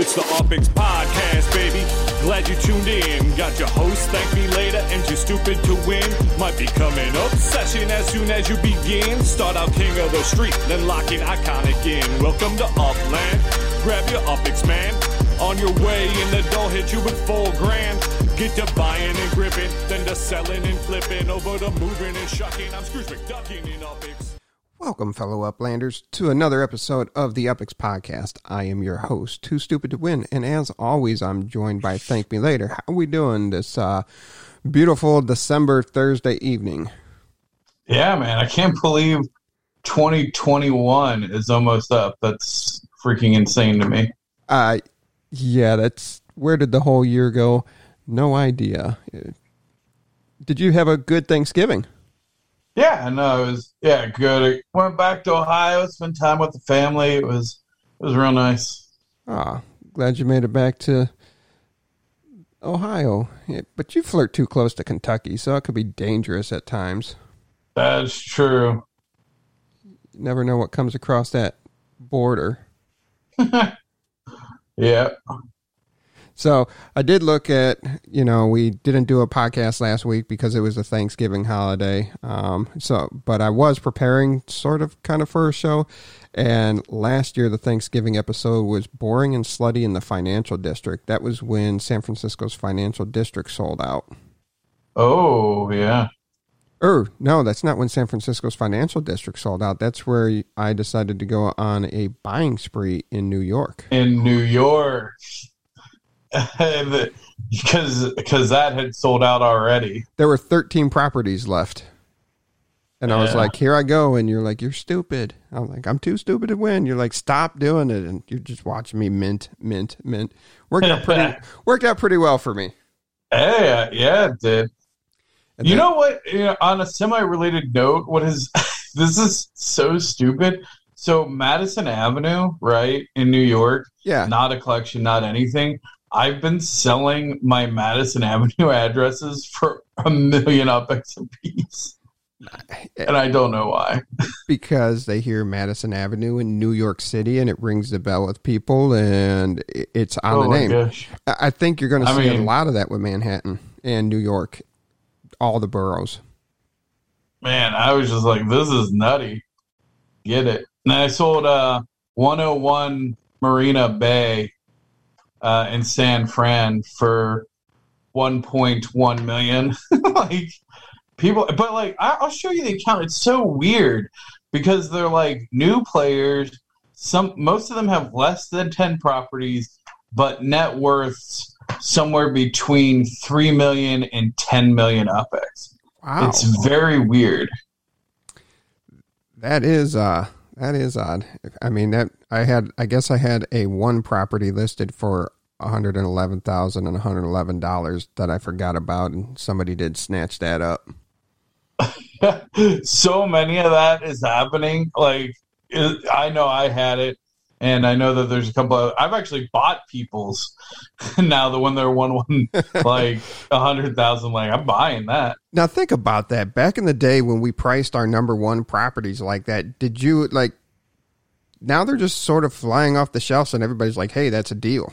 It's the UpX Podcast, baby. Glad you tuned in. Got your host, thank me later, and you're stupid to win. Might become an obsession as soon as you begin. Start out king of the street, then lock in iconic in. Welcome to Upland. Grab your UpX, man. On your way, and the dough hit you with full grand. Get to buying and gripping, then to selling and flipping. Over to moving and shucking. I'm Scrooge McDucking in UpX. Welcome, fellow Uplanders, to another episode of the UpX Podcast. I am your host, Too Stupid to Win, and as always, I'm joined by Thank Me Later. How are we doing this uh, beautiful December Thursday evening? Yeah, man, I can't believe 2021 is almost up. That's freaking insane to me. Uh, yeah, that's where did the whole year go? No idea. Did you have a good Thanksgiving? Yeah, no, it was yeah good. I went back to Ohio, spent time with the family. It was it was real nice. Ah, glad you made it back to Ohio. Yeah, but you flirt too close to Kentucky, so it could be dangerous at times. That's true. You never know what comes across that border. Yeah. So I did look at, you know, we didn't do a podcast last week because it was a Thanksgiving holiday. Um, so, but I was preparing sort of kind of for a show. And last year, the Thanksgiving episode was boring and slutty in the financial district. That was when San Francisco's financial district sold out. Oh yeah. Or no, that's not when San Francisco's financial district sold out. That's where I decided to go on a buying spree in New York. In New York. Because because that had sold out already. There were 13 properties left. And I was Yeah. like, here I go. And you're like, you're stupid. I'm like, I'm too stupid to win. You're like, stop doing it. And you're just watching me mint, mint, mint. Worked out pretty, worked out pretty well for me. Hey, uh, yeah, it did. And you then- know what? You know, on a semi-related note, what is this is so stupid. So Madison Avenue, right in New York, Yeah. not a collection, not anything. I've been selling my Madison Avenue addresses for a million UpX a piece, and I don't know why. because they hear Madison Avenue in New York City and it rings the bell with people and it's on oh the name. gosh! I think you're going to I see a lot of that with Manhattan and New York, all the boroughs. Man, I was just like, this is nutty. Get it? And I sold uh 101 Marina Bay uh, in San Fran for 1.1 million. like people, but like I, I'll show you the account. It's so weird because they're like new players. Some most of them have less than 10 properties, but net worths somewhere between 3 million and 10 million UpX. Wow. It's very weird. That is uh that is odd. I mean that I had I guess I had a one property listed for one hundred and eleven thousand and one hundred eleven dollars that I forgot about and somebody did snatch that up. so many of that is happening. Like I know I had it, and I know that there's a couple. Of, I've actually bought people's now. The when they're one one like a hundred thousand, like I'm buying that. Now think about that. Back in the day when we priced our number one properties like that, did you like now they're just sort of flying off the shelves and everybody's like, "Hey, that's a deal."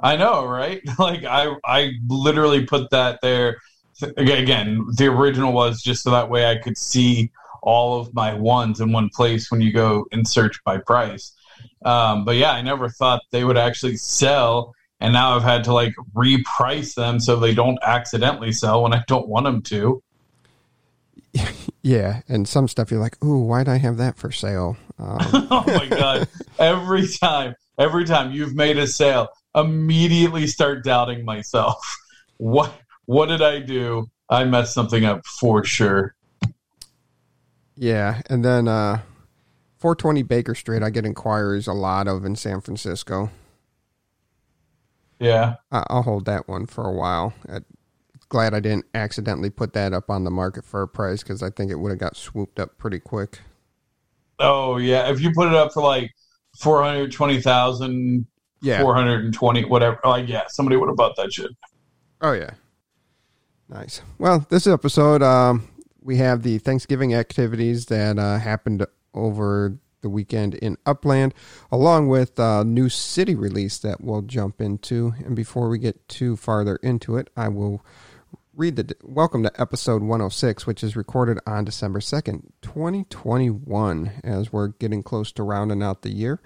I know, right? Like I I literally put that there. Again, the original was just so that way I could see all of my ones in one place when you go and search by price. Um, but yeah, I never thought they would actually sell, and now I've had to like reprice them so they don't accidentally sell when I don't want them to. Yeah, and some stuff you're like, "Ooh, why'd I have that for sale?" Um, oh my god! Every time, every time you've made a sale, immediately start doubting myself. What what did I do? I messed something up for sure. Yeah, and then uh 420 Baker Street, I get inquiries a lot of in San Francisco. Yeah. I- I'll hold that one for a while. i glad I didn't accidentally put that up on the market for a price because I think it would have got swooped up pretty quick. Oh yeah. If you put it up for like four hundred twenty thousand, Yeah. four hundred and twenty, whatever. Like yeah, somebody would have bought that shit. Oh yeah. Nice. Well, this episode, um, we have the Thanksgiving activities that uh, happened over the weekend in Upland, along with a new city release that we'll jump into. And before we get too farther into it, I will read the welcome to episode 106, which is recorded on December 2nd, 2021, as we're getting close to rounding out the year.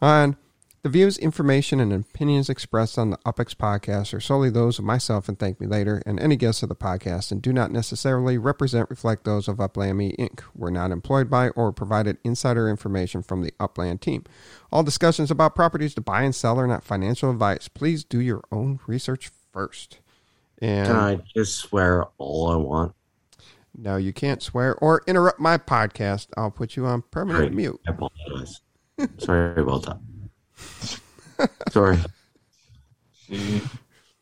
And the views, information, and opinions expressed on the UpX podcast are solely those of myself and Thank Me Later and any guests of the podcast and do not necessarily represent reflect those of Upland Me Inc. We're not employed by or provided insider information from the Upland team. All discussions about properties to buy and sell are not financial advice. Please do your own research first. And Can I just swear all I want? no, you can't swear or interrupt my podcast. I'll put you on permanent Great. mute. I apologize. Sorry about that. Sorry. The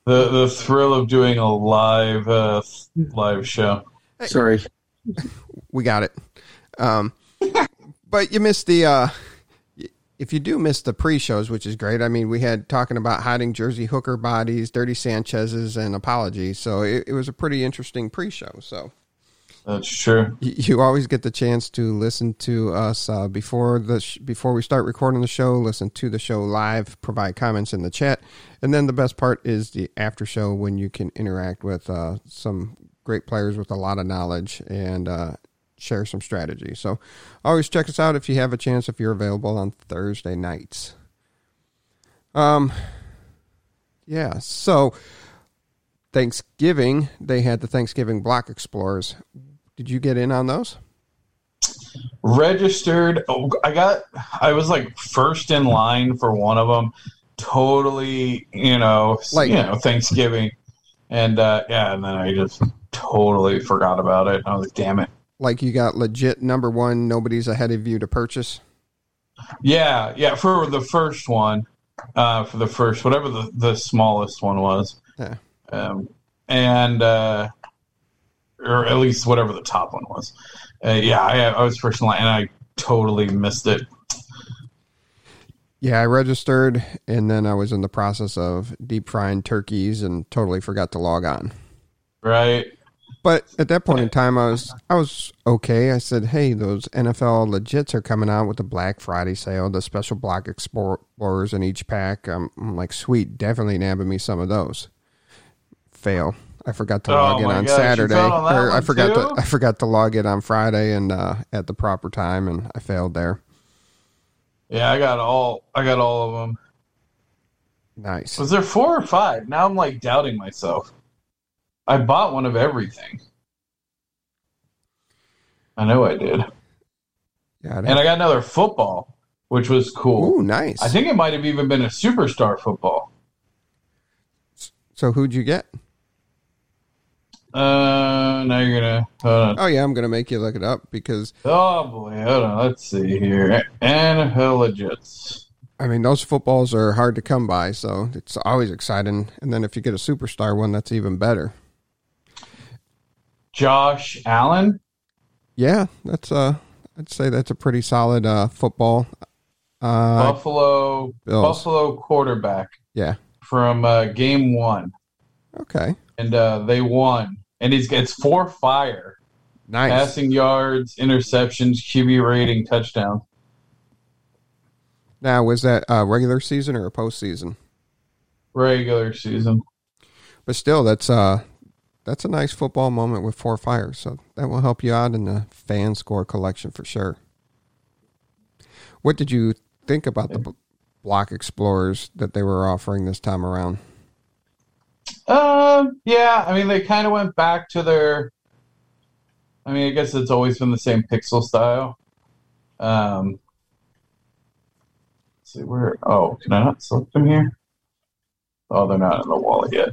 the thrill of doing a live uh, live show. Sorry. we got it. Um, but you missed the. Uh, if you do miss the pre-shows, which is great. I mean, we had talking about hiding Jersey hooker bodies, dirty Sanchez's, and apologies. So it, it was a pretty interesting pre-show. So That's true. you, always get the chance to listen to us uh, before the sh- before we start recording the show. Listen to the show live, provide comments in the chat, and then the best part is the after show when you can interact with uh, some great players with a lot of knowledge and uh, share some strategy. So always check us out if you have a chance if you're available on Thursday nights. Um, yeah. So Thanksgiving they had the Thanksgiving Block Explorers. Did you get in on those? Registered. Oh, I got. I was like first in line for one of them. Totally, you know, Like- you know, Thanksgiving, and uh, yeah, and then I just totally forgot about it. I was like, damn it. Like you got legit number one, nobody's ahead of you to purchase. Yeah, yeah. For the first one, uh, for the first whatever the the smallest one was, Yeah. um, and uh, or at least whatever the top one was. Uh, yeah, I, I was first in line, and I totally missed it. Yeah, I registered and then I was in the process of deep frying turkeys and totally forgot to log on. Right? But at that point in time, I was I was okay. I said, "Hey, those NFL legits are coming out with the Black Friday sale, the special block explorers in each pack." I'm, I'm like, "Sweet, definitely nabbing me some of those." Fail. I forgot to Oh log in on gosh, Saturday, on or I forgot too? to I forgot to log in on Friday and uh, at the proper time, and I failed there. Yeah, I got all. I got all of them. Nice. Was there four or five? Now I'm like doubting myself. I bought one of everything. I know I did, Yeah, I'd and I got another football, which was cool. Ooh, nice. I think it might have even been a superstar football. so. Who'd you get? Uh, now you're gonna. Hold on. Oh yeah, I'm gonna make you look it up because Oh boy, hold on. Let's see here. NFL legits. I mean those footballs are hard to come by, so it's always exciting. And then if you get a superstar one, that's even better. Josh Allen. Yeah, that's uh, I'd say that's a pretty solid uh football. Uh, Buffalo Bills. Buffalo quarterback yeah. from uh, game one, Okay. and uh, they won. And he's it's four fire, Nice. passing yards, interceptions, QB rating, touchdown. Now, was that uh, regular season or a postseason? Regular season. But still, that's uh, that's a nice football moment with four fires. So that will help you out in the fan score collection for sure. What did you think about the b- block explorers that they were offering this time around? Um, yeah, I mean they kind of went back to their. I mean, I guess it's always been the same pixel style. Um, let's see where. Oh, can I not select them here? Oh, they're not in the wallet yet.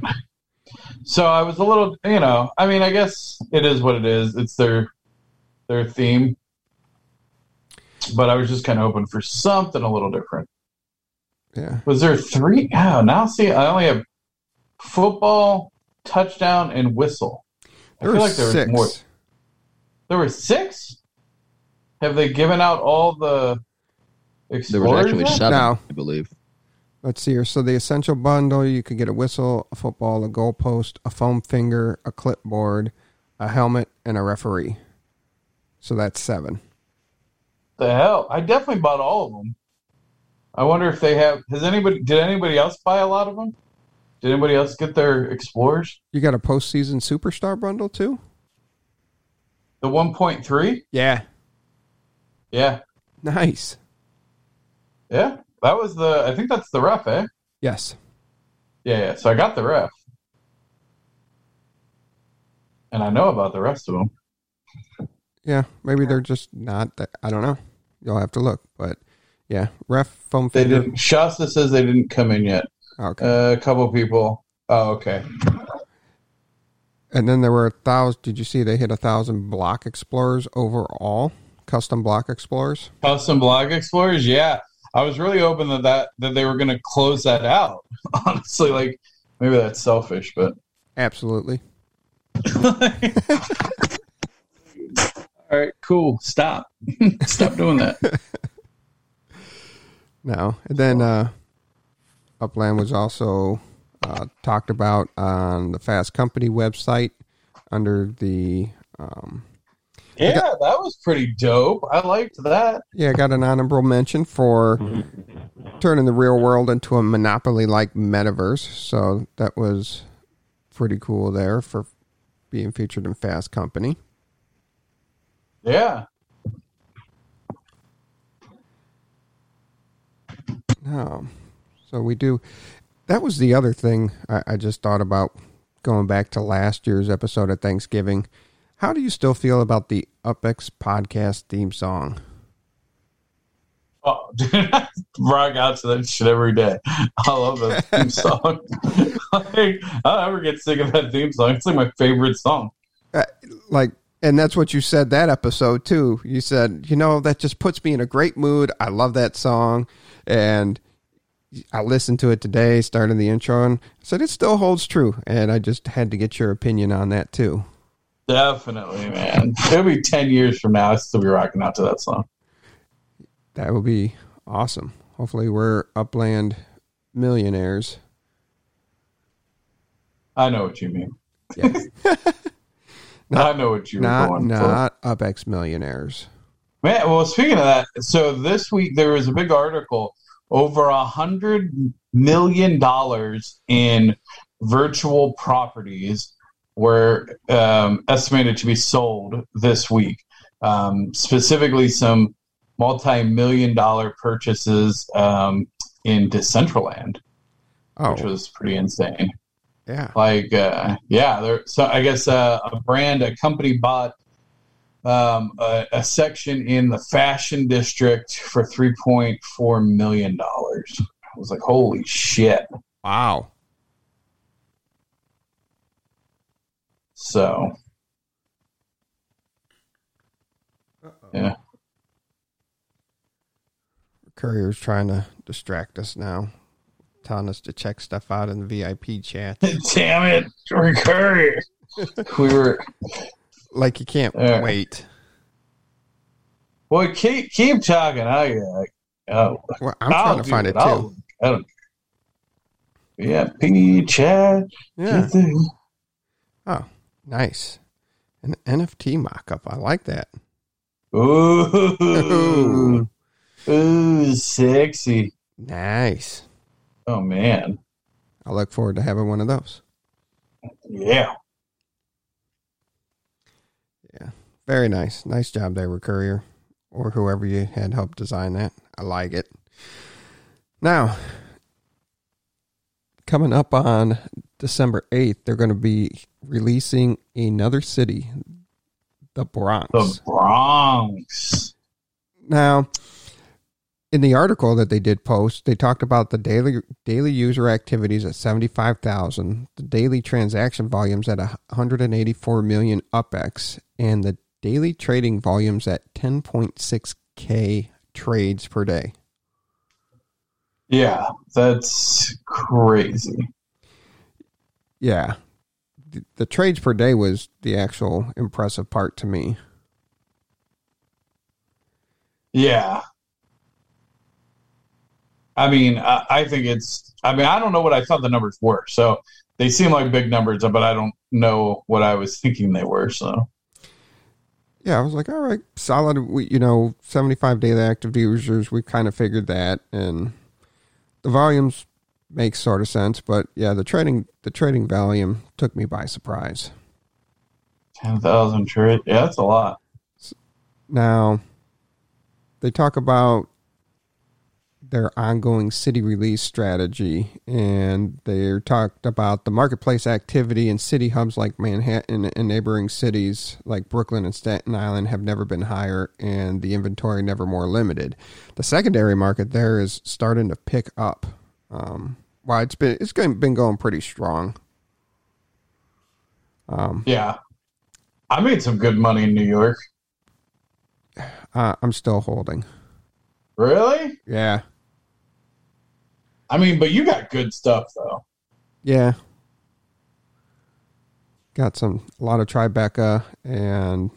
So I was a little, you know, I mean, I guess it is what it is. It's their their theme, but I was just kind of hoping for something a little different. Yeah. Was there three? Oh, now see, I only have football, touchdown, and whistle. I There feel were like there was six. more. There were six. Have they given out all the There explorers? was actually yet? seven, No. I believe. Let's see here. So the essential bundle, you could get a whistle, a football, a goalpost, a foam finger, a clipboard, a helmet, and a referee. So that's seven. The hell! I definitely bought all of them. I wonder if they have. Has anybody? Did anybody else buy a lot of them? Did anybody else get their Explorers? You got a postseason superstar bundle too? The 1.3? Yeah. Yeah, Nice. yeah. That was the. I think that's the ref, eh? Yes. Yeah, yeah. So I got the ref, and I know about the rest of them. Yeah. Maybe they're just not that. I don't know. You'll have to look. But yeah, ref foam They didn't. Shasta says they didn't come in yet. Okay. Uh, a couple people. Oh, okay. and then there were a thousand. Did you see they hit a thousand block explorers overall? Custom block explorers. Custom block explorers. Yeah, I was really hoping that that, that they were going to close that out. Honestly, like maybe that's selfish, but Absolutely. all right, cool. Stop. Stop doing that. No. And then uh, Upland was also uh, talked about on the Fast Company website under the. Um, Yeah, that was pretty dope. I liked that. yeah, I got an honorable mention for turning the real world into a monopoly like metaverse. So that was pretty cool there for being featured in Fast Company. Yeah. No. So we do. That was the other thing I, I just thought about going back to last year's episode of Thanksgiving. How do you still feel about the UpX podcast theme song? Oh, dude, I rock out to that shit every day. I love that theme song. like, I'll never get sick of that theme song. It's like my favorite song. Uh, like, and that's what you said that episode too. You said, you know, that just puts me in a great mood. I love that song, and I listened to it today, starting the intro, and I said it still holds true. And I just had to get your opinion on that too. Definitely, man. It'll be 10 years from now. I'll still be rocking out to that song. That would be awesome. Hopefully, we're upland millionaires. I know what you mean. Yeah. I know what you were not going for. not UpX millionaires. Man, well, speaking of that, so this week there was a big article over a hundred million dollars in virtual properties were um, estimated to be sold this week. Um, specifically, some multi-million dollar purchases um, in Decentraland, Oh, which was pretty insane. yeah. Like, uh, yeah, there. So I guess uh, a brand, a company bought um, a, a section in the fashion district for three point four million dollars. I was like, holy shit! Wow. So, yeah, Courier's trying to distract us now, telling us to check stuff out in the VIP chat. damn it, recurring. we were like you can't wait. well, keep keep talking. I like, oh, Well, I'm I'll trying to find it I'll- too. I don't. Yeah, P chat. Yeah. Oh, nice. An NFT mock-up. I like that. Ooh, ooh, sexy. Nice. Oh man, I look forward to having one of those. yeah. Very nice. Nice job there, Courier, or whoever you had helped design that. I like it. Now, coming up on December 8th, they're going to be releasing another city, the Bronx. The Bronx. Now, in the article that they did post, they talked about the daily daily user activities at 75,000, the daily transaction volumes at 184 million UpX, and the daily trading volumes at 10.6k trades per day. Yeah, that's crazy. Yeah. The, the trades per day was the actual impressive part to me. Yeah. I mean, I, I think it's. I mean, I don't know what I thought the numbers were. So they seem like big numbers, but I don't know what I was thinking they were. So yeah, I was like, all right, solid. We, you know, 75 daily active users. We kind of figured that, and the volumes make sort of sense. But yeah, the trading the trading volume took me by surprise. Ten thousand trade. Yeah, that's a lot. Now, they talk about their ongoing city release strategy, and they talked about the marketplace activity in city hubs like Manhattan and neighboring cities like Brooklyn and Staten Island have never been higher, and the inventory never more limited. The secondary market there is starting to pick up. Um, well, it's been it's been going pretty strong. Um, yeah, I made some good money in New York. Uh, I'm still holding. Really? Yeah. I mean, but you got good stuff though. Yeah. Got some a lot of Tribeca and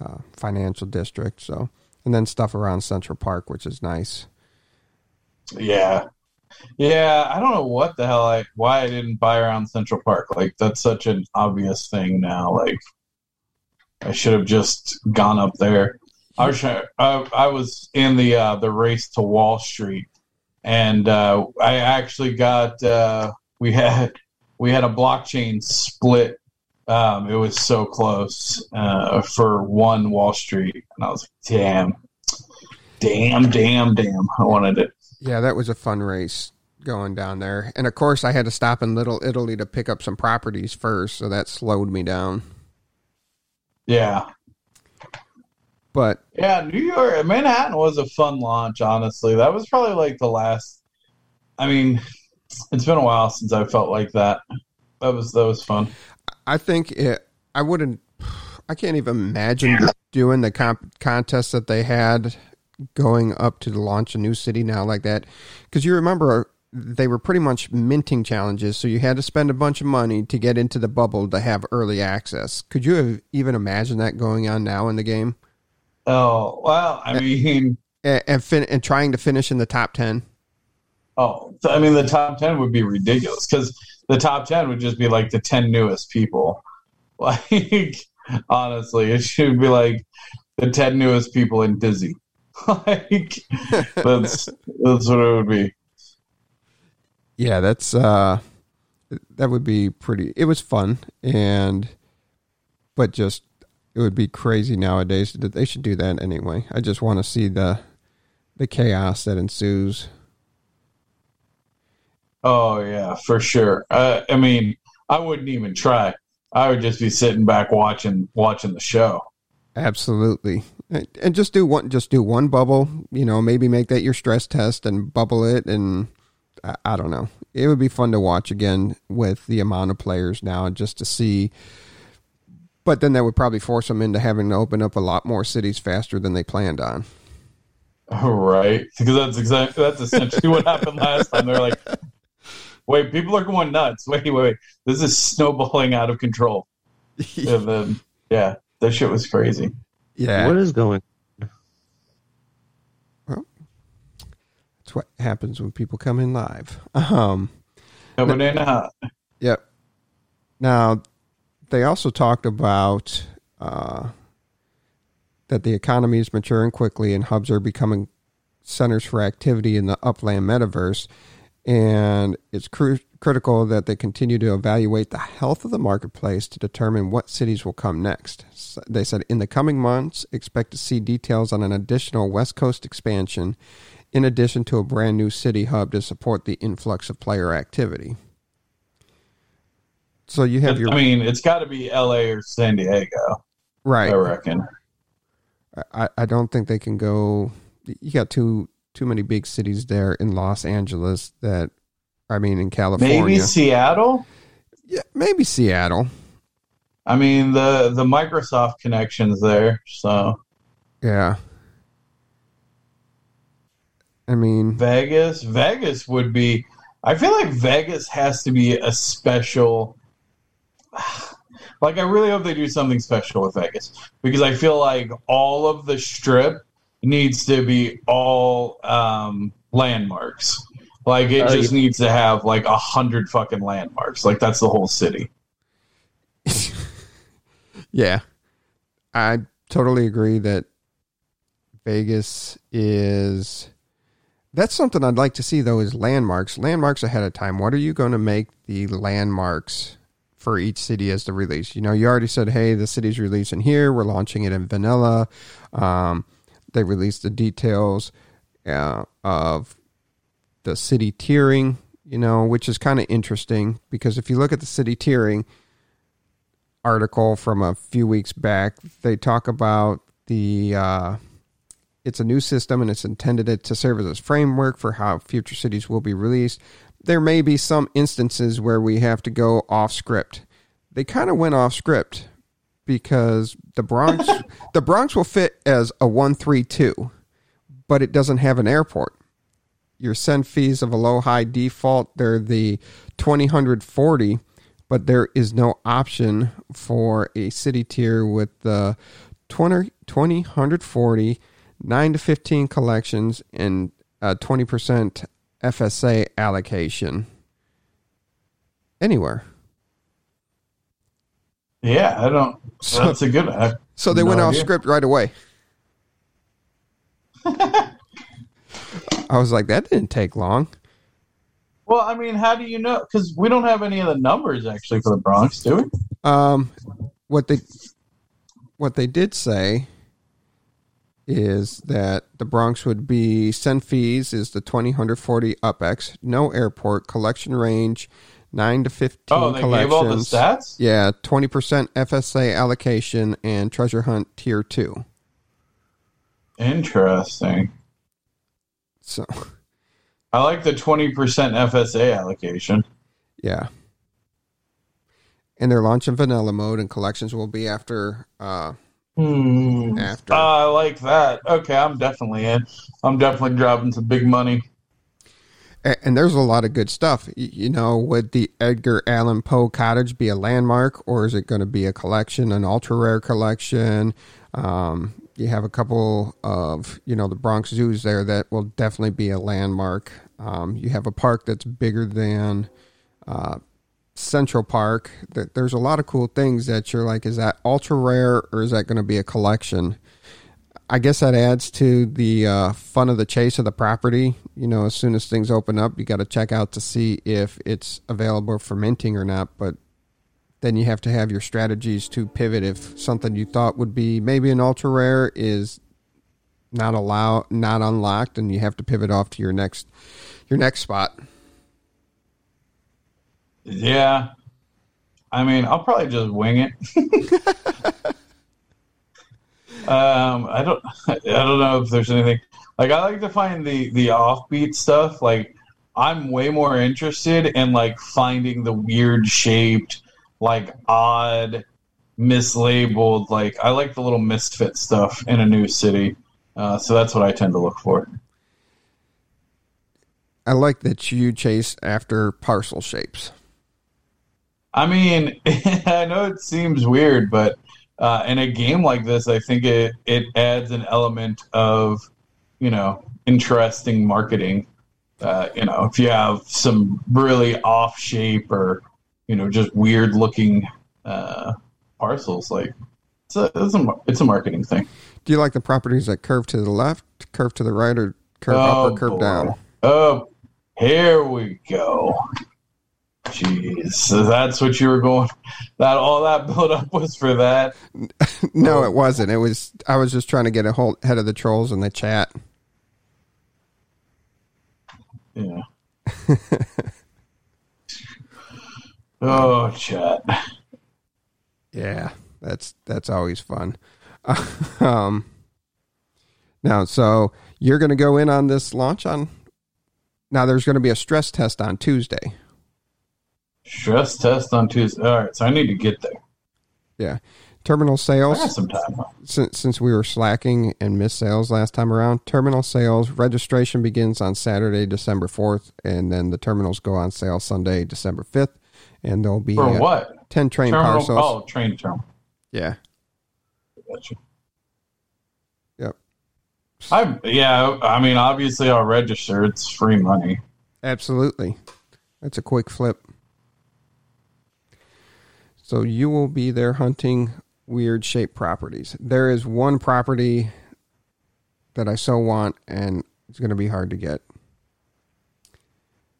uh, financial district. So, and then stuff around Central Park, which is nice. Yeah, yeah. I don't know what the hell I why I didn't buy around Central Park. Like that's such an obvious thing now. Like I should have just gone up there. I was I, I was in the uh, the race to Wall Street, and uh, I actually got uh, we had we had a blockchain split. Um, it was so close uh, for one Wall Street, and I was like, "Damn, damn, damn, damn!" I wanted it. Yeah, that was a fun race going down there, and of course, I had to stop in Little Italy to pick up some properties first, so that slowed me down. Yeah, but yeah, New York, Manhattan was a fun launch. Honestly, that was probably like the last. I mean, it's been a while since I felt like that. That was that was fun. I think it. I wouldn't. I can't even imagine doing the comp- contest that they had going up to launch a new city now like that. Because you remember they were pretty much minting challenges, so you had to spend a bunch of money to get into the bubble to have early access. Could you have even imagined that going on now in the game? Oh well, I mean, and and, fin- and trying to finish in the top ten. Oh, I mean, the top ten would be ridiculous because the top ten would just be like the ten newest people. Like, honestly, it should be like the ten newest people in Dizzy. like, that's that's what it would be. Yeah, that's uh, that would be pretty. It was fun and, but just it would be crazy nowadays that they should do that anyway. I just want to see the the chaos that ensues. Oh yeah, for sure. Uh, I mean, I wouldn't even try. I would just be sitting back watching watching the show. Absolutely, and just do one just do one bubble. You know, maybe make that your stress test and bubble it, and I, I don't know. It would be fun to watch again with the amount of players now, just to see but then that would probably force them into having to open up a lot more cities faster than they planned on. Right, because that's exactly that's essentially what happened last time. They're like, "Wait, people are going nuts. Wait, wait, wait. This is snowballing out of control." and then, yeah, that shit was crazy. Yeah, what is going? Well, that's what happens when people come in live. Um, coming in hot. Yep. Now they also talked about uh, that the economy is maturing quickly and hubs are becoming centers for activity in the upland metaverse. And it's cr- critical that they continue to evaluate the health of the marketplace to determine what cities will come next. So they said in the coming months, expect to see details on an additional West Coast expansion, in addition to a brand new city hub to support the influx of player activity. So you have your. I mean, it's got to be L.A. or San Diego, right? I reckon. I, I don't think they can go. You got too too many big cities there in Los Angeles. That I mean, in California, maybe Seattle. Yeah, maybe Seattle. I mean the the Microsoft connections there, so yeah. I mean, Vegas. Vegas would be. I feel like Vegas has to be a special like I really hope they do something special with Vegas because I feel like all of the strip needs to be all um, landmarks. Like it uh, just yeah. needs to have like a hundred fucking landmarks. Like that's the whole city. yeah, I totally agree that Vegas is. That's something I'd like to see though is landmarks. Landmarks ahead of time. What are you going to make the landmarks for each city as the release? You know, you already said, hey, the city's releasing here. We're launching it in vanilla. Um, they released the details uh, of the city tiering. You know, which is kind of interesting because if you look at the city tiering article from a few weeks back, they talk about the. Uh, it's a new system and it's intended to serve as a framework for how future cities will be released. There may be some instances where we have to go off script. They kind of went off script because the Bronx the Bronx will fit as a 132, but it doesn't have an airport. Your send fees of a low high default, they're the 2040, but there is no option for a city tier with the 20, 2040 9 to 15 collections and uh, a 20% FSA allocation anywhere. Yeah, I don't. So- that's a good. I, So they No went off script right away. I was like, that didn't take long. well, I mean, how do you know? Because we don't have any of the numbers actually for the Bronx, do we? Um, what they what they did say is that the Bronx would be send fees is the twenty hundred forty UpX, no airport, collection range nine to fifteen Oh, they collections. gave all the stats. Yeah, twenty percent FSA allocation and treasure hunt tier two. Interesting. So I like the twenty percent FSA allocation. yeah. And they're launching vanilla mode and collections will be after uh Hmm. after I like that. Okay, I'm definitely in. I'm definitely dropping some big money. A- and there's a lot of good stuff. Y- You know, would the Edgar Allan Poe cottage be a landmark, or is it going to be a collection, an ultra rare collection? Um, you have a couple of, you know, the Bronx zoos there that will definitely be a landmark. Um, you have a park that's bigger than uh, Central Park. that There's a lot of cool things that you're like, is that ultra rare or is that going to be a collection? I guess that adds to the uh, fun of the chase of the property. You know, as soon as things open up, you got to check out to see if it's available for minting or not. But then you have to have your strategies to pivot if something you thought would be maybe an ultra rare is not allow not unlocked, and you have to pivot off to your next your next spot. Yeah. I mean, I'll probably just wing it. um, I don't, I don't know if there's anything like I like to find the the offbeat stuff. Like, I'm way more interested in like finding the weird shaped, like odd, mislabeled. Like, I like the little misfit stuff in a new city. Uh, so that's what I tend to look for. I like that you chase after parcel shapes. I mean, I know it seems weird, but uh, in a game like this, I think it, it adds an element of, you know, interesting marketing. Uh, you know, if you have some really off shape or, you know, just weird looking uh, parcels, like it's a, it's a it's a marketing thing. Do you like the properties that curve to the left, curve to the right, or curve up or curve boy. down? Oh, here we go. Jeez, so that's what you were going. That all that build up was for that. No, it wasn't. It was I was just trying to get a hold head of the trolls in the chat. Yeah. oh, chat. Yeah, that's that's always fun. um, now, so you're going to go in on this launch on. Now, there's going to be a stress test on Tuesday. Stress test on Tuesday. All right, so I need to get there. Yeah, terminal I sales. some time. since since we were slacking and missed sales last time around, terminal sales registration begins on Saturday, December fourth, and then the terminals go on sale Sunday, December fifth, and there'll be For uh, what? ten train Terminal. parcels. Oh, train terminal. Yeah, Gotcha. yep, I yeah. I mean, obviously, I'll register. It's free money. absolutely. That's a quick flip. So you will be there hunting weird shaped properties. There is one property that I so want, and it's going to be hard to get.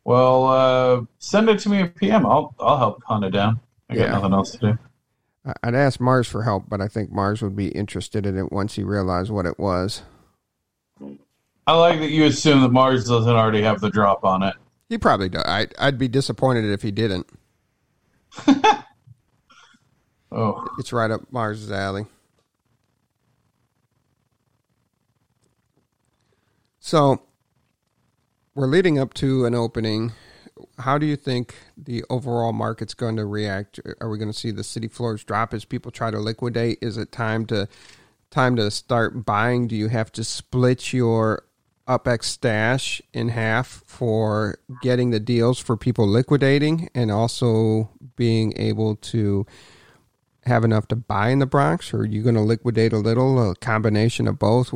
Well, uh, send it to me at PM. I'll I'll help hunt it down. I got Yeah. nothing else to do. I'd ask Mars for help, but I think Mars would be interested in it once he realized what it was. I like that you assume that Mars doesn't already have the drop on it. He probably does. I, I'd be disappointed if he didn't. Oh, It's right up Mars's alley. So we're leading up to an opening. How do you think the overall market's going to react? Are we going to see the city floors drop as people try to liquidate? Is it time to time to start buying? Do you have to split your UpX stash in half for getting the deals for people liquidating and also being able to have enough to buy in the Bronx, or are you going to liquidate a little, a combination of both?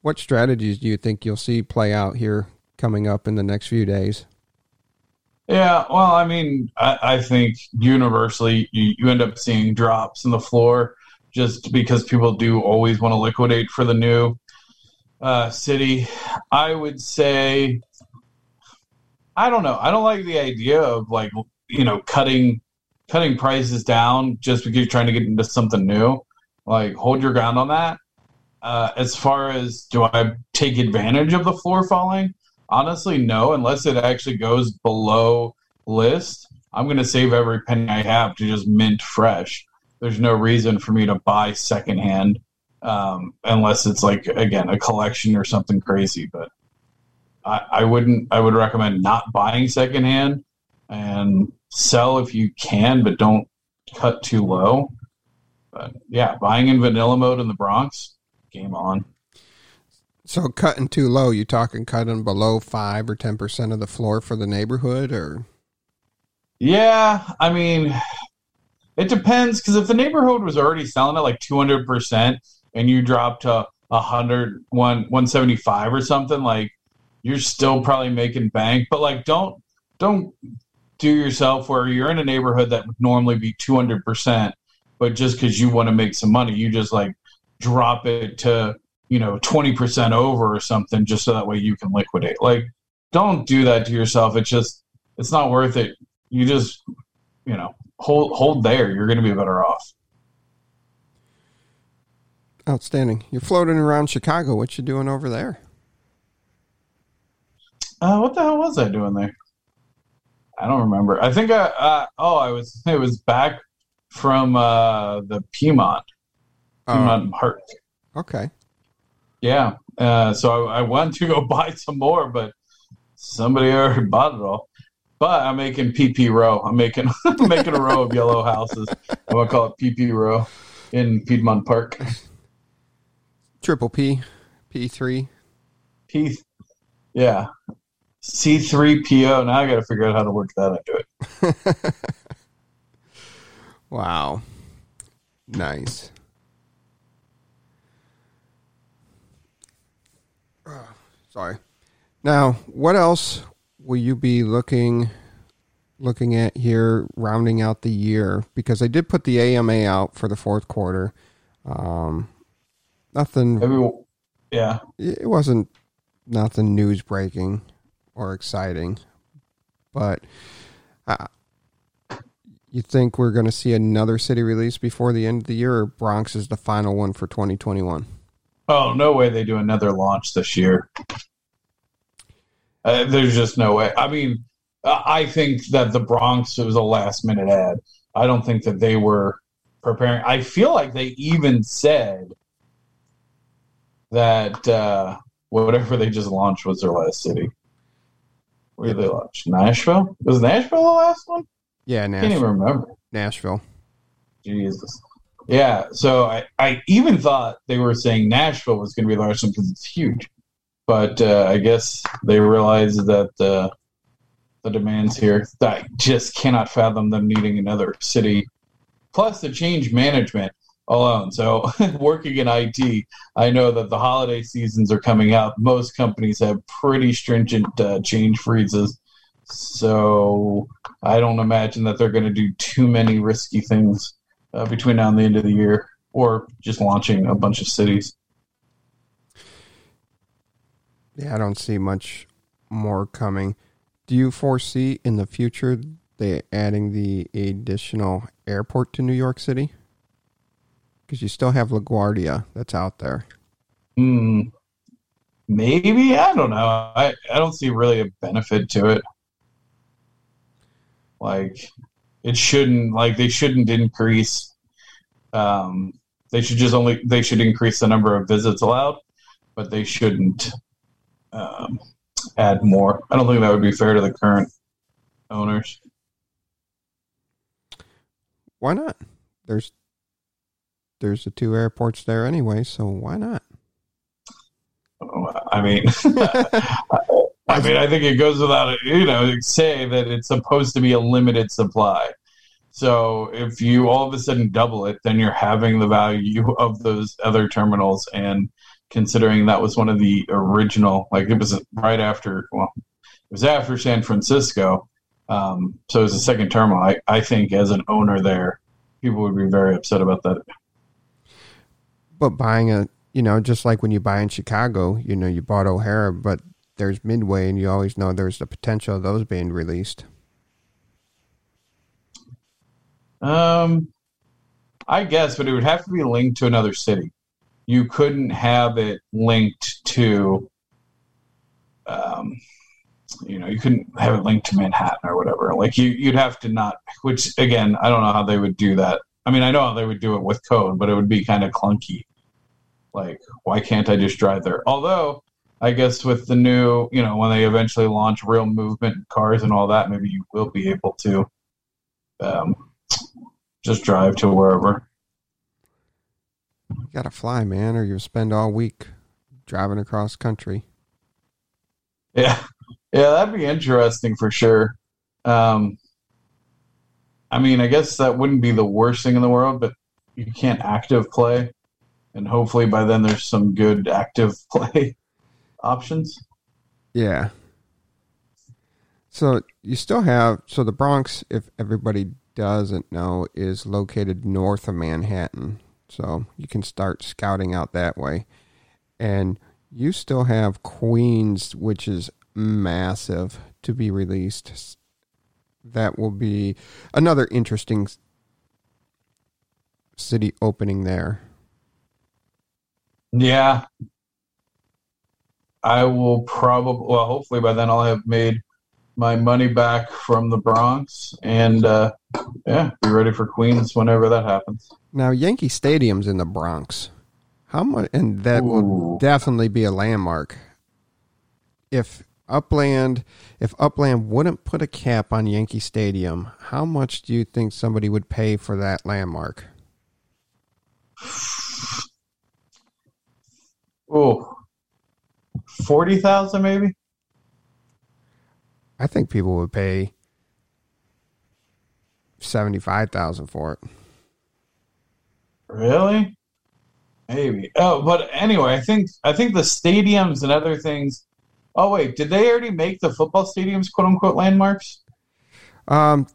What strategies do you think you'll see play out here coming up in the next few days? yeah. Well, I mean, I, I think universally you, you end up seeing drops in the floor just because people do always want to liquidate for the new uh, city. I would say, I don't know. I don't like the idea of like you know cutting cutting prices down just because you're trying to get into something new. Like hold your ground on that. Uh, as far as do I take advantage of the floor falling? Honestly, no. Unless it actually goes below list, I'm going to save every penny I have to just mint fresh. There's no reason for me to buy secondhand um, unless it's like again a collection or something crazy. But I, I wouldn't. I would recommend not buying secondhand and sell if you can, but don't cut too low. But yeah, buying in vanilla mode in the Bronx, game on. So cutting too low, you talking cutting below five or ten percent of the floor for the neighborhood, or Yeah, I mean, it depends because if the neighborhood was already selling at like two hundred percent and you drop to a hundred one one seventy five or something, like you're still probably making bank. But like, don't don't do yourself where you're in a neighborhood that would normally be two hundred percent, but just because you want to make some money, you just like drop it to you know twenty percent over or something, just so that way you can liquidate. Like, don't do that to yourself. It's just it's not worth it you just you know hold hold there you're going to be better off outstanding? You're floating around Chicago. What you doing over there? uh, what the hell was i doing there i don't remember. I think i uh, oh i was it was back from uh the piedmont piedmont park okay. yeah uh so I, I went to go buy some more but somebody already bought it all. But i'm making pp row. I'm making I'm making a row of yellow houses. I'm gonna call it pp row in piedmont park. Triple P, P three. P, yeah, C three PO. Now I got to figure out how to work that into it. Wow. Nice. Sorry. Now, what else will you be looking looking at here rounding out the year because I did put the AMA out for the fourth quarter. Um nothing Maybe, yeah. it wasn't nothing news breaking or exciting, but uh, you think we're going to see another city release before the end of the year, or Bronx is the final one for 2021? Oh no way they do another launch this year. Uh, there's just no way. I mean, I think that the Bronx was a last minute ad. I don't think that they were preparing. I feel like they even said that uh, whatever they just launched was their last city. Where did they launch? Nashville? Was Nashville the last one? Yeah, I can't even remember. Nashville. Jesus. Yeah, so I, I even thought they were saying Nashville was going to be the last one because it's huge. But uh, I guess they realized that uh, the demands here, I just cannot fathom them needing another city. Plus the change management alone. So working in IT, I know that the holiday seasons are coming up. Most companies have pretty stringent uh, change freezes. So I don't imagine that they're going to do too many risky things uh, between now and the end of the year. or just launching a bunch of cities. Yeah, I don't see much more coming. Do you foresee in the future they adding the additional airport to New York City? Because you still have LaGuardia that's out there. Hmm. Maybe I don't know. I I don't see really a benefit to it. Like it shouldn't like they shouldn't increase. Um, they should just only they should increase the number of visits allowed, but they shouldn't um, add more. I don't think that would be fair to the current owners. Why not? There's there's the two airports there anyway, so why not? I mean, I mean, I think it goes without you know say that it's supposed to be a limited supply. So if you all of a sudden double it, then you're having the value of those other terminals. And considering that was one of the original, like it was right after, well, it was after San Francisco. Um, so it was a second terminal. I, I think as an owner there, people would be very upset about that. But buying a, you know, just like when you buy in Chicago, you know, you bought O'Hare, but there's Midway, and you always know there's the potential of those being released. Um, I guess, but it would have to be linked to another city. You couldn't have it linked to, um, you know, you couldn't have it linked to Manhattan or whatever. Like you, you'd have to not. Which again, I don't know how they would do that. I mean, I know how they would do it with code, but it would be kind of clunky. Like, why can't I just drive there? Although, I guess with the new, you know, when they eventually launch real movement cars and all that, maybe you will be able to. Um, just drive to wherever. You gotta fly, man, or you'll spend all week driving across country. Yeah, yeah, that'd be interesting for sure. Um, I mean, I guess that wouldn't be the worst thing in the world, but you can't active play, and hopefully by then there's some good active play options. Yeah. So you still have so the Bronx, if everybody doesn't know, is located north of Manhattan. So you can start scouting out that way. And you still have Queens, which is massive to be released. That will be another interesting city opening there. Yeah. I will probably, well, hopefully by then I'll have made my money back from the Bronx and uh, yeah, be ready for Queens whenever that happens. Now, Yankee Stadium's in the Bronx. How much? And that will definitely be a landmark. If Upland, if Upland wouldn't put a cap on Yankee Stadium, how much do you think somebody would pay for that landmark? Oh, 40,000 maybe? I think people would pay seventy-five thousand for it. Really? Maybe. Oh, but anyway, I think I think the stadiums and other things. Oh wait, did they already make the football stadiums quote unquote landmarks? Um,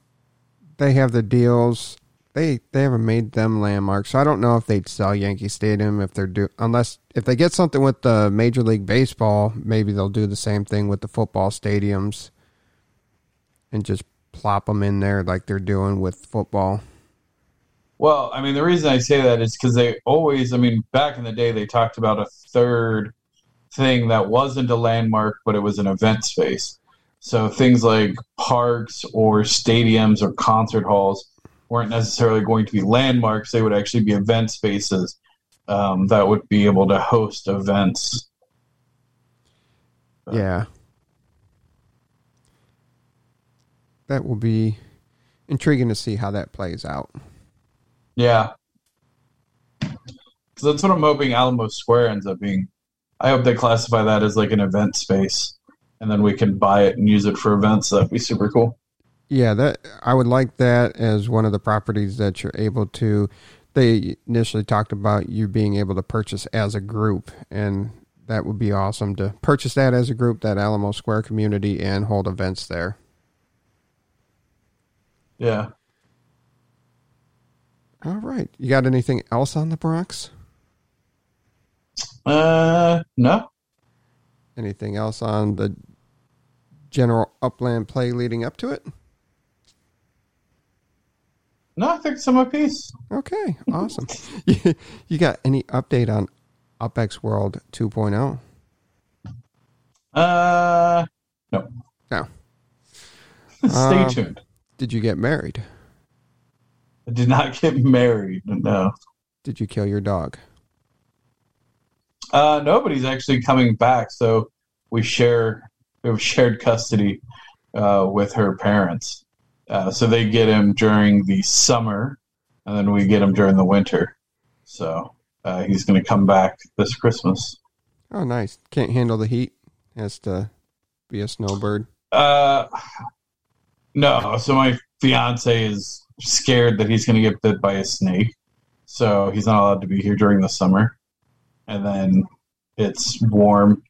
they have the deals. They they haven't made them landmarks. So I don't know if they'd sell Yankee Stadium if they're do unless if they get something with the Major League Baseball, maybe they'll do the same thing with the football stadiums and just plop them in there like they're doing with football. Well, I mean, the reason I say that is because they always, I mean, back in the day, they talked about a third thing that wasn't a landmark, but it was an event space. So things like parks or stadiums or concert halls weren't necessarily going to be landmarks. They would actually be event spaces um, that would be able to host events. Yeah. That will be intriguing to see how that plays out. Yeah. So that's what I'm hoping Alamo Square ends up being. I hope they classify that as like an event space, and then we can buy it and use it for events. That'd be super cool. Yeah, that I would like that as one of the properties that you're able to. They initially talked about you being able to purchase as a group, and that would be awesome to purchase that as a group, that Alamo Square community, and hold events there. Yeah. All right. You got anything else on the Bronx? Uh, no. Anything else on the general upland play leading up to it? No, I think it's on my piece. Okay, awesome. you, you got any update on UpX World oh? 2.0? Uh, no. No. Stay Um, tuned. Did you get married? I did not get married. No. Did you kill your dog? Uh, nobody's actually coming back, so we share we have shared custody uh, with her parents. Uh, so they get him during the summer, and then we get him during the winter. So uh, he's going to come back this Christmas. Oh, nice. Can't handle the heat. Has to be a snowbird. Uh, no, so my fiance is scared that he's going to get bit by a snake, so he's not allowed to be here during the summer. And then it's warm.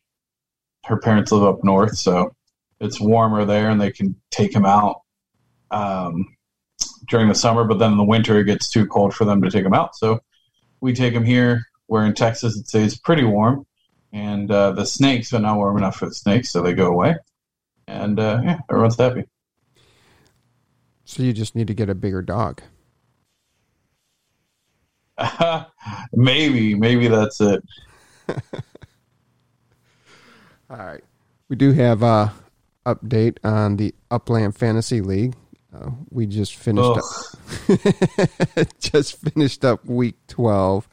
Her parents live up north, so it's warmer there, and they can take him out um, during the summer. But then in the winter, it gets too cold for them to take them out, so we take them here. Where in Texas, it stays pretty warm, and uh, the snakes are not warm enough for the snakes, so they go away. And uh, yeah, everyone's happy. So you just need to get a bigger dog. maybe, maybe that's it. All right. We do have a update on the Upland Fantasy League. Uh, we just finished Ugh. up, just finished up week 12.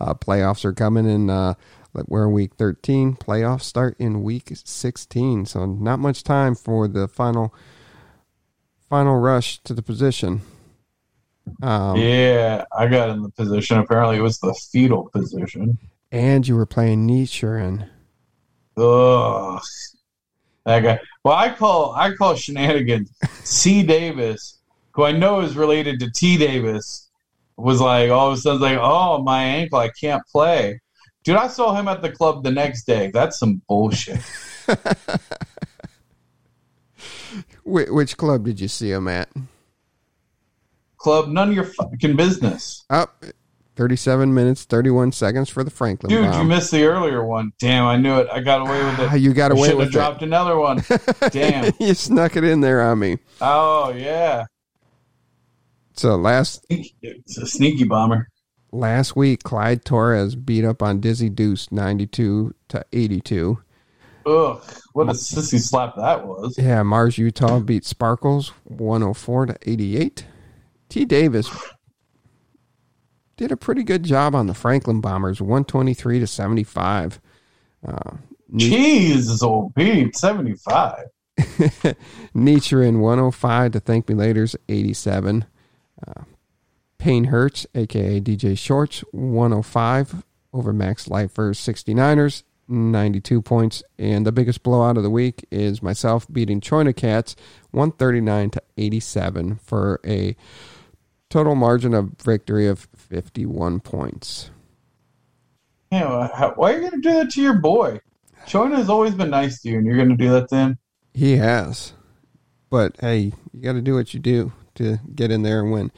Uh, playoffs are coming in uh, we're in week 13. Playoffs start in week 16. So not much time for the final final rush to the position. Um, yeah, I got in the position. Apparently, it was the fetal position. And you were playing Nichiren. Ugh. That guy. Well, I call I call shenanigans. C. Davis, who I know is related to T. Davis, was like all of a sudden like, "Oh, my ankle, I can't play." Dude, I saw him at the club the next day. That's some bullshit. Wh- which club did you see him at? Club, none of your fucking business. Up 37 minutes, 31 seconds for the Franklin Dude, you missed the earlier one. Damn, I knew it. I got away with it. Ah, you got away should with have dropped another one. Damn. you snuck it in there on me. Oh yeah, So last it's a sneaky bomber. last week, Clyde Torres beat up on Dizzy Deuce 92 to 82. Ugh, what a sissy slap that was. Yeah, Mars Utah beat Sparkles 104 to 88. T Davis did a pretty good job on the Franklin Bombers 123 to 75. Uh, Jeez, old Pete, seventy five. Nichiren 105 to Thank Me Later's 87. Uh, Payne Hertz, aka DJ Shorts, 105 over Max Lifer's 69ers, 92 points. And the biggest blowout of the week is myself beating Choina Cats 139 to 87 for a total margin of victory of 51 points. Yeah, well, how, why are you gonna do that to your boy? Chona has always been nice to you, and you're gonna do that to him. He has. But hey, you got to do what you do to get in there and win.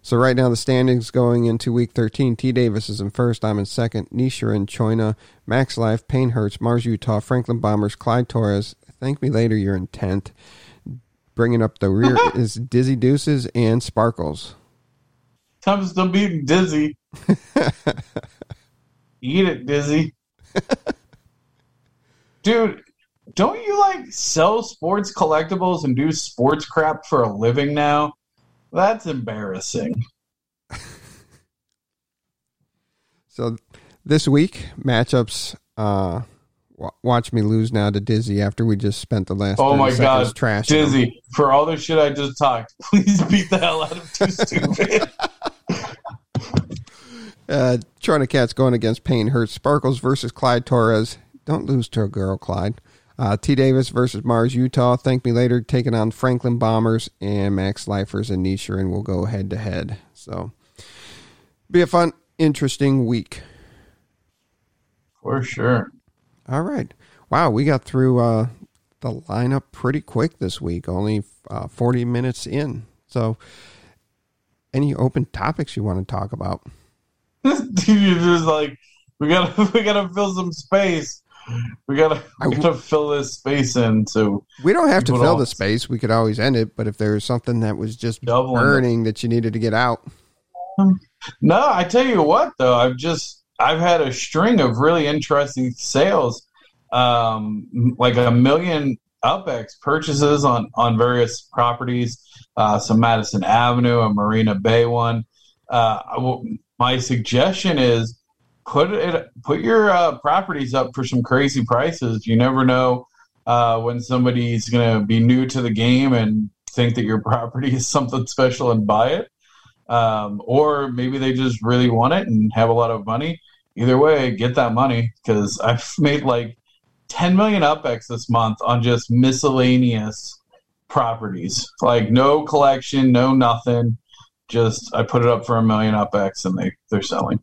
So right now the standings going into week 13, T Davis is in first, I'm in second, Nishirin, Choina, Max Life, Payne Hertz, Mars Utah, Franklin Bombers, Clyde Torres. Thank me later, you're in 10th. Bringing up the rear is Dizzy Deuces and Sparkles. I'm still beating Dizzy. Eat it, Dizzy. Dude, don't you like sell sports collectibles and do sports crap for a living now? That's embarrassing. So this week, matchups, uh, watch me lose now to Dizzy after we just spent the last Oh my god, him. Dizzy, for all the shit I just talked, please beat the hell out of Too Stupid. Uh, China Cat's going against Payne Hurts. Sparkles versus Clyde Torres. Don't lose to a girl, Clyde. Uh, T. Davis versus Mars Utah. Thank me later. Taking on Franklin Bombers and Max Lifers and Nishirin will go head to head. So, be a fun, interesting week. for sure. All right. Wow, we got through uh, the lineup pretty quick this week. Only uh, 40 minutes in. So, any open topics you want to talk about. Dude, you're just like we gotta we gotta fill some space. We gotta we gotta fill this space in. So We don't have to fill the space. We could always end it. But if there's something that was just it. burning that you needed to get out, no, I tell you what though, I've just I've had a string of really interesting sales, um, like a million UpX purchases on on various properties. Uh, some Madison Avenue, a Marina Bay one. Uh, my suggestion is put it put your uh, properties up for some crazy prices. You never know uh, when somebody's going to be new to the game and think that your property is something special and buy it, um, or maybe they just really want it and have a lot of money. Either way, get that money because I've made like 10 million UpX this month on just miscellaneous properties. Like no collection, no nothing. Just I put it up for a million UpX and they they're selling.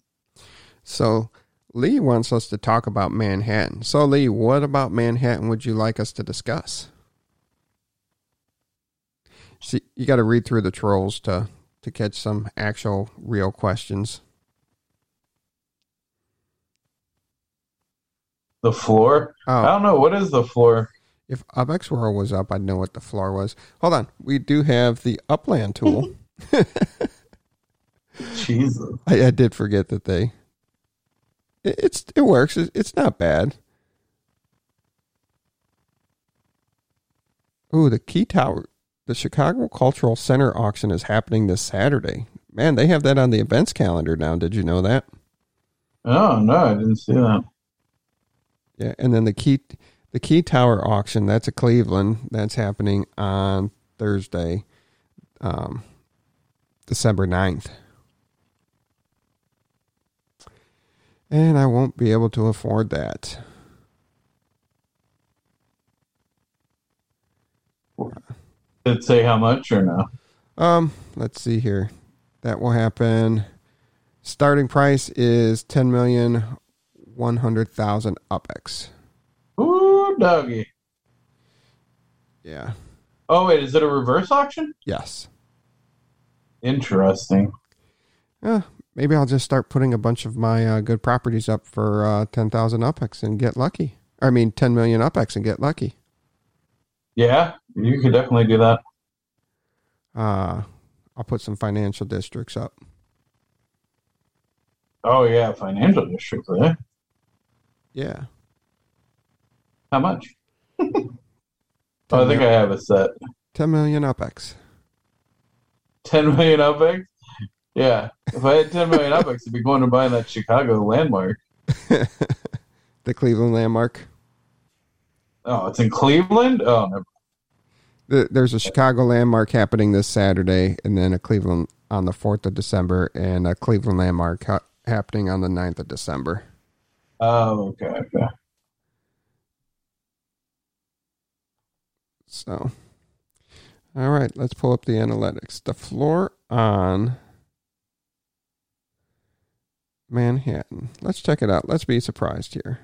so Lee wants us to talk about Manhattan. So Lee, what about Manhattan would you like us to discuss? See, you got to read through the trolls to to catch some actual real questions. The floor. Oh. I Oh, don't know what is the floor. if UpX World was up, I'd know what the floor was. Hold on, we do have the Upland tool. Jesus. I, I did forget that they. It, it's it works. It, it's not bad. Ooh, the Key Tower, the Chicago Cultural Center auction is happening this Saturday. Man, they have that on the events calendar now. Did you know that? Oh no, I didn't see that. Yeah, and then the Key the Key Tower auction that's a Cleveland that's happening on Thursday, um, December 9th. And I won't be able to afford that. Did it say how much or no? Um, let's see here. That will happen. Starting price is ten million one hundred thousand UpX. Ooh, doggy. Yeah. Oh wait, is it a reverse auction? Yes. Interesting. Uh, maybe I'll just start putting a bunch of my uh, good properties up for uh, 10,000 UPX and get lucky. I mean, 10 million UPX and get lucky. Yeah, you could definitely do that. Uh, I'll put some financial districts up. Oh yeah, financial district there. Yeah. How much? oh, I think I have a set. 10 million UPX. Ten million UpX? Yeah. If I had ten million UpX, I'd be going to buy that Chicago landmark. the Cleveland landmark. Oh, it's in Cleveland? Oh never. Th- There's a Chicago landmark happening this Saturday, and then a Cleveland on the 4th of December, and a Cleveland landmark ha- happening on the 9th of December. Oh, okay, okay. So, all right, let's pull up the analytics. The floor on Manhattan. Let's check it out. Let's be surprised here.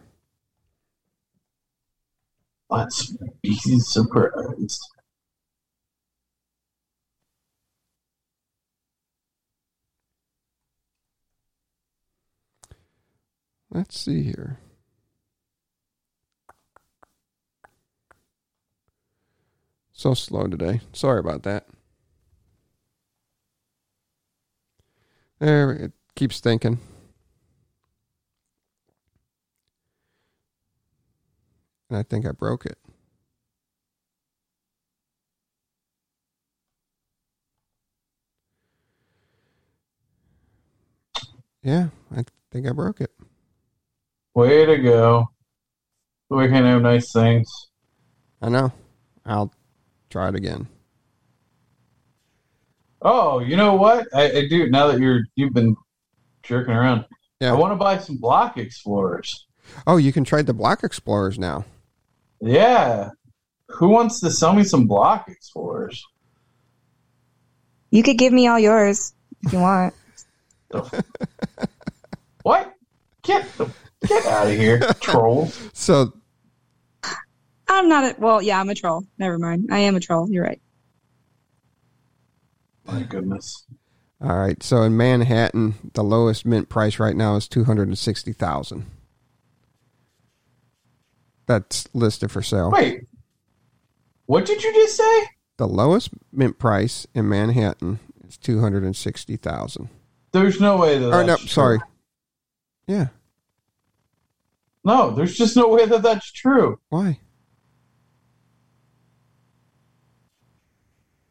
Let's be surprised. Let's see here. So slow today. Sorry about that. There, it keeps thinking. And I think I broke it. Yeah, I think I broke it. Way to go. We can have nice things. I know. I'll try it again. Oh, you know what? I, I do now that you're you've been jerking around. Yeah. I want to buy some block explorers. Oh, you can trade the Block Explorers now. Yeah. Who wants to sell me some block explorers? You could give me all yours if you want. What? Get the get out of here, troll. So I'm not a well, yeah, I'm a troll. Never mind. I am a troll. You're right. My goodness. All right. So in Manhattan, the lowest mint price right now is two hundred and sixty thousand. That's listed for sale. Wait, what did you just say? The lowest mint price in Manhattan is two hundred and sixty thousand. There's no way that. Or no, that's true. sorry. Yeah. No, there's just no way that that's true. Why?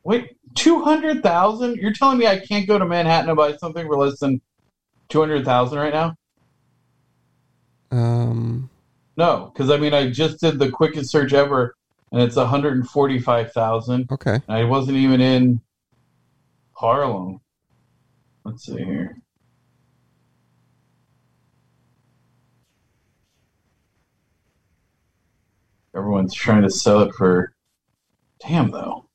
Wait, two hundred thousand? You're telling me I can't go to Manhattan and buy something for less than two hundred thousand right now? Um. No, because I mean I just did the quickest search ever, and it's one hundred and forty-five thousand. Okay. I wasn't even in Harlem. Let's see here. Everyone's trying to sell it for. Damn though.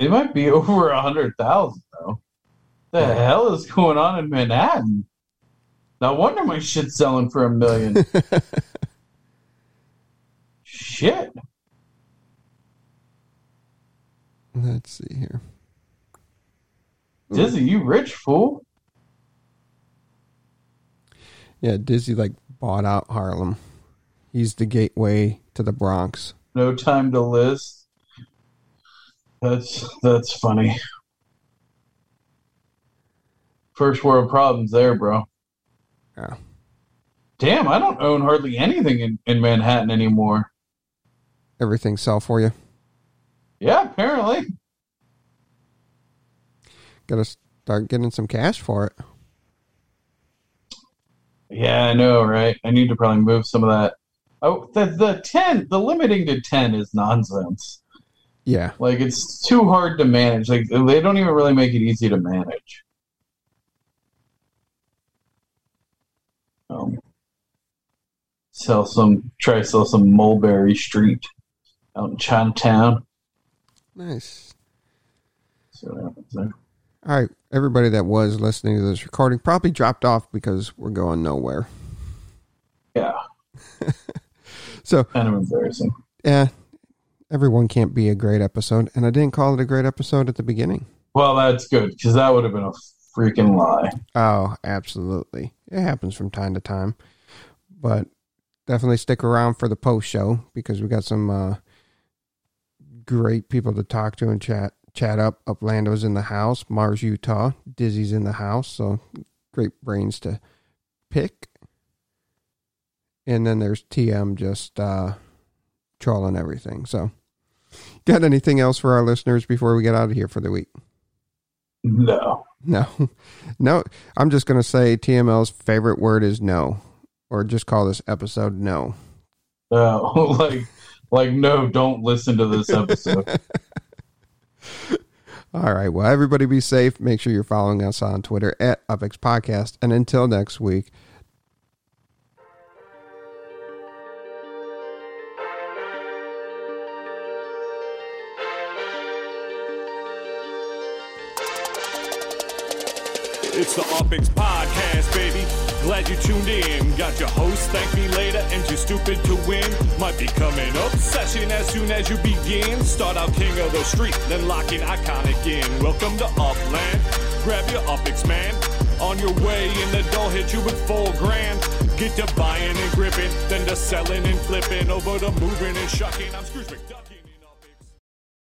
It might be over a hundred thousand though. The hell is going on in Manhattan? No wonder my shit's selling for a million. Shit. Let's see here. Dizzy, you rich fool. Yeah, Dizzy like bought out Harlem. He's the gateway to the Bronx. No time to list. That's that's funny. First world problems there, bro. Yeah. Damn, I don't own hardly anything in, in Manhattan anymore. Everything sell for you. Yeah, apparently. Got to start getting some cash for it. Yeah, I know, right? I need to probably move some of that. Oh, the the ten, the limiting to ten is nonsense. Yeah. Like it's too hard to manage. Like they don't even really make it easy to manage. Um, sell some, try to sell some Mulberry Street out in Chinatown. Nice. See what happens there. All right. Everybody that was listening to this recording probably dropped off because we're going nowhere. Yeah, So, kind of embarrassing. yeah, everyone can't be a great episode. And I didn't call it a great episode at the beginning. Well, that's good because that would have been a freaking lie. Oh, absolutely. It happens from time to time. But definitely stick around for the post show because we got some uh, great people to talk to and chat chat up. Uplando's in the house, Mars, Utah, Dizzy's in the house, so great brains to pick. And then there's TM just uh, trolling everything. So, got anything else for our listeners before we get out of here for the week? No, No, no. I'm just going to say TML's favorite word is no, or just call this episode no. no, oh, like, like no, don't listen to this episode. All right. Well, everybody be safe. Make sure you're following us on Twitter at UpX Podcast. And until next week, It's the UpX Podcast, baby. Glad you tuned in. Got your host, thank me later, and you're stupid to win. Might become an obsession as soon as you begin. Start out king of the street, then lock in iconic in. Welcome to Upland. Grab your UpX, man. On your way, and the dough hit you with four grand. Get to buying and gripping, then to selling and flipping, over to moving and shucking. I'm Scrooge McDuck.